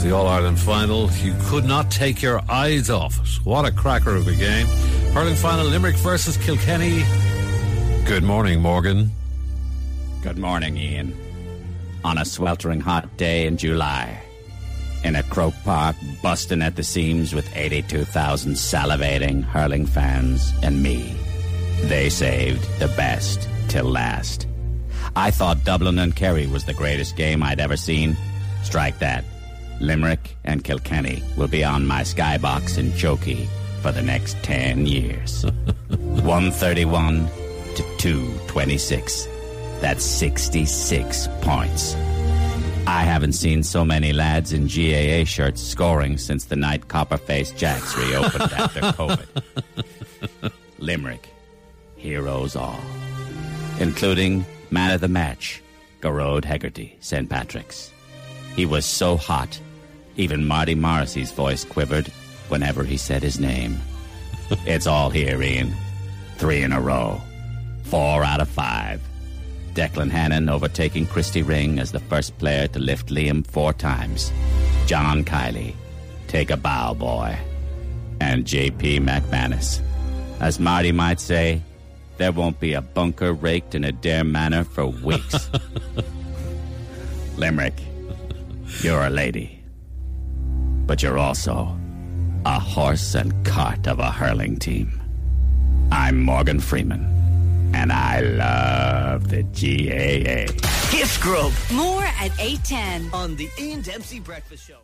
was the All Ireland final. You could not take your eyes off it. What a cracker of a game. Hurling final Limerick versus Kilkenny. Good morning, Morgan. Good morning, Ian. On a sweltering hot day in July, in a Croke Park busting at the seams with 82,000 salivating hurling fans and me, they saved the best till last. I thought Dublin and Kerry was the greatest game I'd ever seen. Strike that. Limerick and Kilkenny will be on my skybox in Chokey for the next 10 years. 131 to 226. That's 66 points. I haven't seen so many lads in GAA shirts scoring since the night Copperface Jacks reopened after COVID. Limerick, heroes all, including man of the match, Gearóid Hegarty, St. Patrick's. He was so hot, even Marty Morrissey's voice quivered whenever he said his name. it's all here, Ian. Three in a row. Four out of five. Declan Hannon overtaking Christy Ring as the first player to lift Liam four times. John Kiely, take a bow, boy. And J.P. McManus. As Marty might say, there won't be a bunker raked in Adare Manor for weeks. Limerick, you're a lady. But you're also a horse and cart of a hurling team. I'm Morgan Freeman, and I love the GAA. Gift Grub. More at 810. on the Ian Dempsey Breakfast Show.